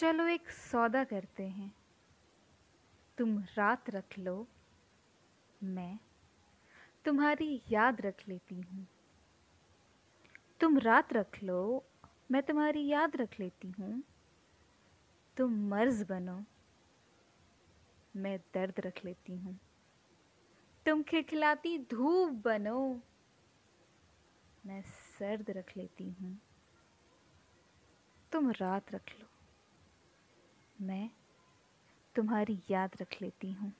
चलो एक सौदा करते हैं। तुम रात रख लो, मैं तुम्हारी याद रख लेती हूँ। तुम रात रख लो, मैं तुम्हारी याद रख लेती हूँ। तुम मर्ज बनो, मैं दर्द रख लेती हूँ। तुम खिलखिलाती धूप बनो, मैं सर्द रख लेती हूँ। तुम रात रख लो। तुम्हारी याद रख लेती हूँ।